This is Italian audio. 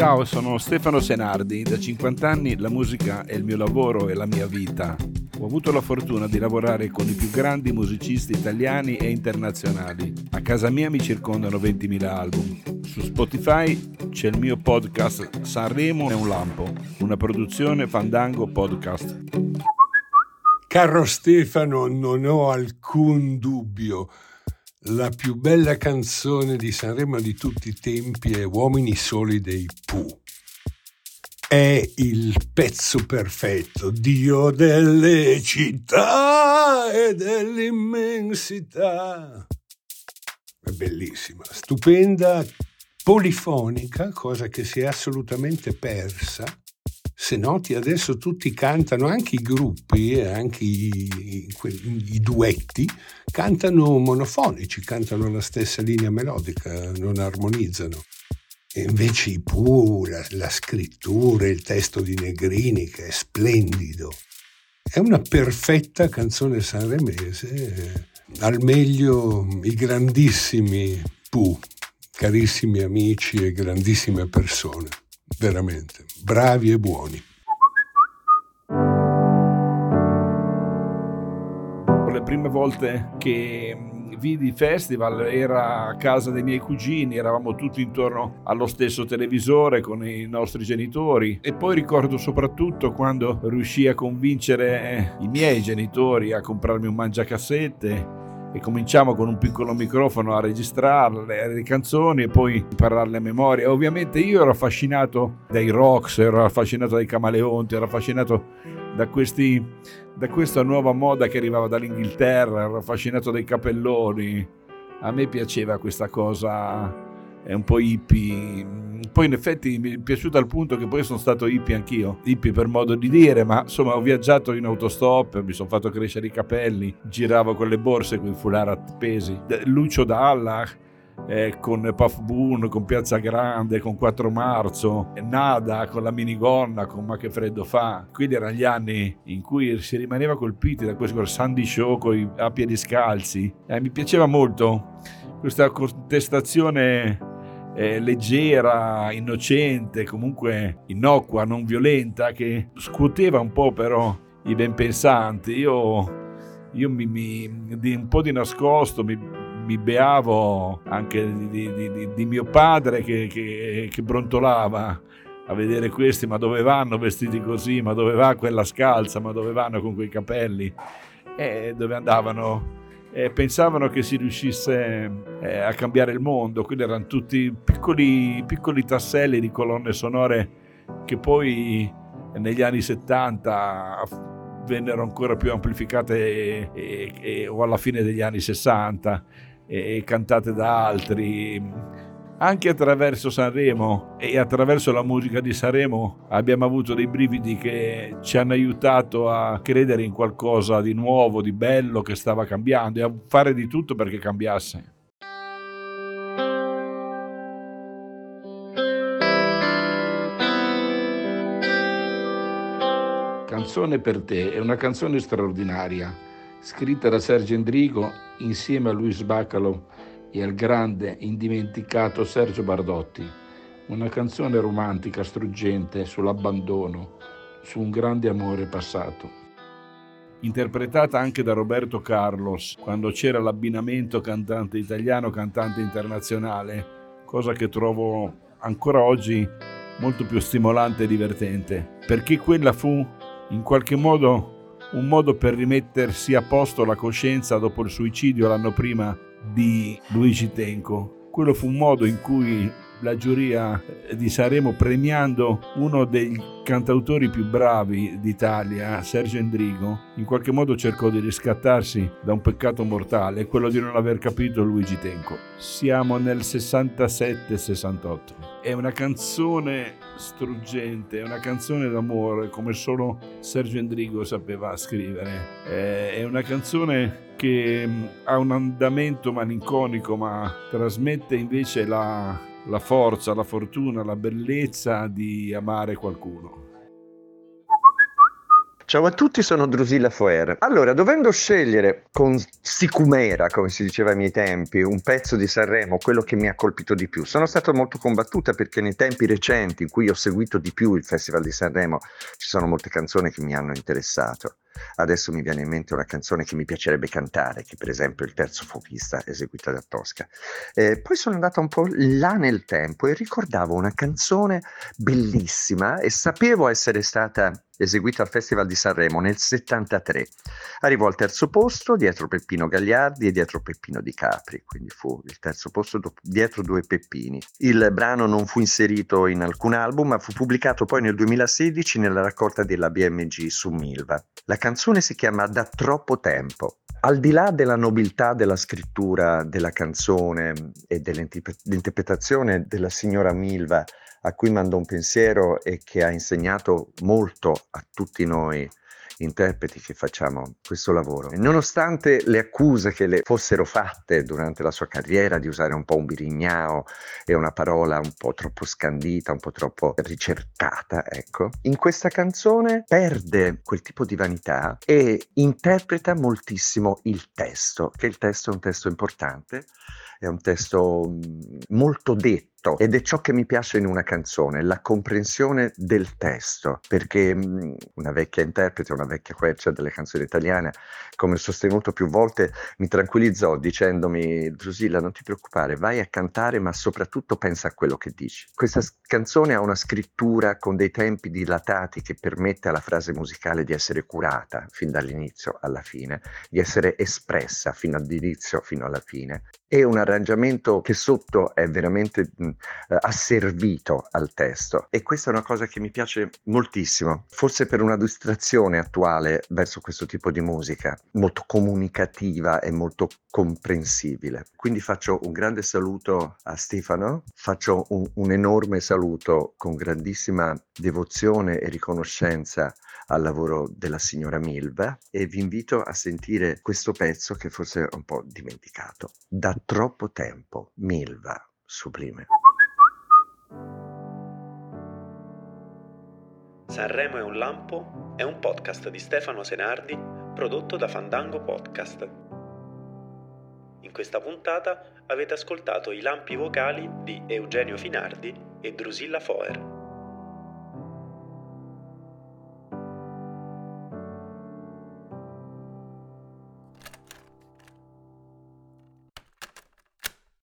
Ciao, sono Stefano Senardi. Da 50 anni la musica è il mio lavoro e la mia vita. Ho avuto la fortuna di lavorare con i più grandi musicisti italiani e internazionali. A casa mia mi circondano 20.000 album. Su Spotify c'è il mio podcast Sanremo è un lampo, una produzione Fandango Podcast. Caro Stefano, non ho alcun dubbio la più bella canzone di Sanremo di tutti i tempi è Uomini Soli dei Pooh. È il pezzo perfetto, Dio delle città e dell'immensità. È bellissima, stupenda, polifonica, cosa che si è assolutamente persa se noti adesso tutti cantano, anche i gruppi e anche i, i, i, duetti, cantano monofonici, cantano la stessa linea melodica, non armonizzano. E invece i Pooh, la, la scrittura, il testo di Negrini che è splendido. È una perfetta canzone sanremese, al meglio i grandissimi Pooh, carissimi amici e grandissime persone veramente, bravi e buoni. Le prime volte che vidi il festival era a casa dei miei cugini, eravamo tutti intorno allo stesso televisore con i nostri genitori e poi ricordo soprattutto quando riuscì a convincere i miei genitori a comprarmi un mangiacassette e cominciamo con un piccolo microfono a registrare le canzoni e poi impararle a memoria. Ovviamente io ero affascinato dai rocks, ero affascinato dai camaleonti, ero affascinato da, questi, da questa nuova moda che arrivava dall'Inghilterra, ero affascinato dai capelloni. A me piaceva questa cosa è un po' hippie. Poi in effetti mi è piaciuto al punto che poi sono stato hippie anch'io, hippie per modo di dire, ma insomma ho viaggiato in autostop, mi sono fatto crescere i capelli, giravo con le borse con i foulard appesi. Lucio Dalla, eh, con Puff Boone, con Piazza Grande, con 4 Marzo, Nada con la minigonna, con Ma che freddo fa. Quindi erano gli anni in cui si rimaneva colpiti da questo Sandy Show con i a piedi scalzi. Eh, mi piaceva molto questa contestazione eh, leggera, innocente, comunque innocua, non violenta, che scuoteva un po' però i ben pensanti. Io, io mi, mi, di un po' di nascosto mi, mi beavo anche di, di, di, di mio padre che, che, che, brontolava a vedere questi, ma dove vanno vestiti così, ma dove va quella scalza, ma dove vanno con quei capelli, e dove andavano eh, pensavano che si riuscisse eh, a cambiare il mondo, quindi erano tutti piccoli, piccoli tasselli di colonne sonore che poi negli anni 70 vennero ancora più amplificate e, e, e, o alla fine degli anni 60 e cantate da altri anche attraverso Sanremo e attraverso la musica di Sanremo abbiamo avuto dei brividi che ci hanno aiutato a credere in qualcosa di nuovo, di bello che stava cambiando e a fare di tutto perché cambiasse. Canzone per te è una canzone straordinaria, scritta da Sergio Endrigo insieme a Luis Bacalo e al grande, indimenticato Sergio Bardotti, una canzone romantica struggente sull'abbandono, su un grande amore passato. Interpretata anche da Roberto Carlos quando c'era l'abbinamento cantante italiano-cantante internazionale, cosa che trovo ancora oggi molto più stimolante e divertente, perché quella fu in qualche modo un modo per rimettersi a posto la coscienza dopo il suicidio l'anno prima di Luigi Tenco. Quello fu un modo in cui la giuria di Sanremo premiando uno dei cantautori più bravi d'Italia, Sergio Endrigo, in qualche modo cercò di riscattarsi da un peccato mortale, quello di non aver capito Luigi Tenco. Siamo nel 67-68. È una canzone struggente, è una canzone d'amore come solo Sergio Endrigo sapeva scrivere. È una canzone che ha un andamento malinconico ma trasmette invece la la forza, la fortuna, la bellezza di amare qualcuno. Ciao a tutti, sono Drusilla Foer. Allora, dovendo scegliere con sicumera, come si diceva ai miei tempi, un pezzo di Sanremo, quello che mi ha colpito di più, sono stata molto combattuta perché nei tempi recenti in cui ho seguito di più il Festival di Sanremo ci sono molte canzoni che mi hanno interessato. Adesso mi viene in mente una canzone che mi piacerebbe cantare, che per esempio è il terzo fuochista eseguita da Tosca. Eh, poi sono andata un po' là nel tempo e ricordavo una canzone bellissima e sapevo essere stata eseguita al Festival di Sanremo nel 73. Arrivò al terzo posto dietro Peppino Gagliardi e dietro Peppino Di Capri, quindi fu il terzo posto do- dietro due Peppini. Il brano non fu inserito in alcun album, ma fu pubblicato poi nel 2016 nella raccolta della BMG su Milva. La canzone si chiama Da troppo tempo. Al di là della nobiltà della scrittura della canzone e dell'interpretazione della signora Milva, a cui mando un pensiero e che ha insegnato molto a tutti noi interpreti che facciamo questo lavoro. E nonostante le accuse che le fossero fatte durante la sua carriera di usare un po' un birignao e una parola un po' troppo scandita, un po' troppo ricercata, ecco, in questa canzone perde quel tipo di vanità e interpreta moltissimo il testo, che il testo è un testo importante, è un testo molto detto detto ed è ciò che mi piace in una canzone, la comprensione del testo, perché mh, una vecchia interprete, una vecchia quercia delle canzoni italiane, come ho sostenuto più volte, mi tranquillizzò dicendomi Drusilla non ti preoccupare, vai a cantare ma soprattutto pensa a quello che dici. Questa canzone ha una scrittura con dei tempi dilatati che permette alla frase musicale di essere curata fin dall'inizio alla fine, di essere espressa fino all'inizio fino alla fine. È un arrangiamento che sotto è veramente eh, asservito al testo e questa è una cosa che mi piace moltissimo, forse per una distrazione attuale verso questo tipo di musica, molto comunicativa e molto comprensibile. Quindi faccio un grande saluto a Stefano, faccio un, un enorme saluto con grandissima devozione e riconoscenza al lavoro della signora Milva e vi invito a sentire questo pezzo che forse è un po' dimenticato. Da troppo tempo, Milva, sublime. Sanremo è un lampo è un podcast di Stefano Senardi prodotto da Fandango Podcast. In questa puntata avete ascoltato i lampi vocali di Eugenio Finardi e Drusilla Foer.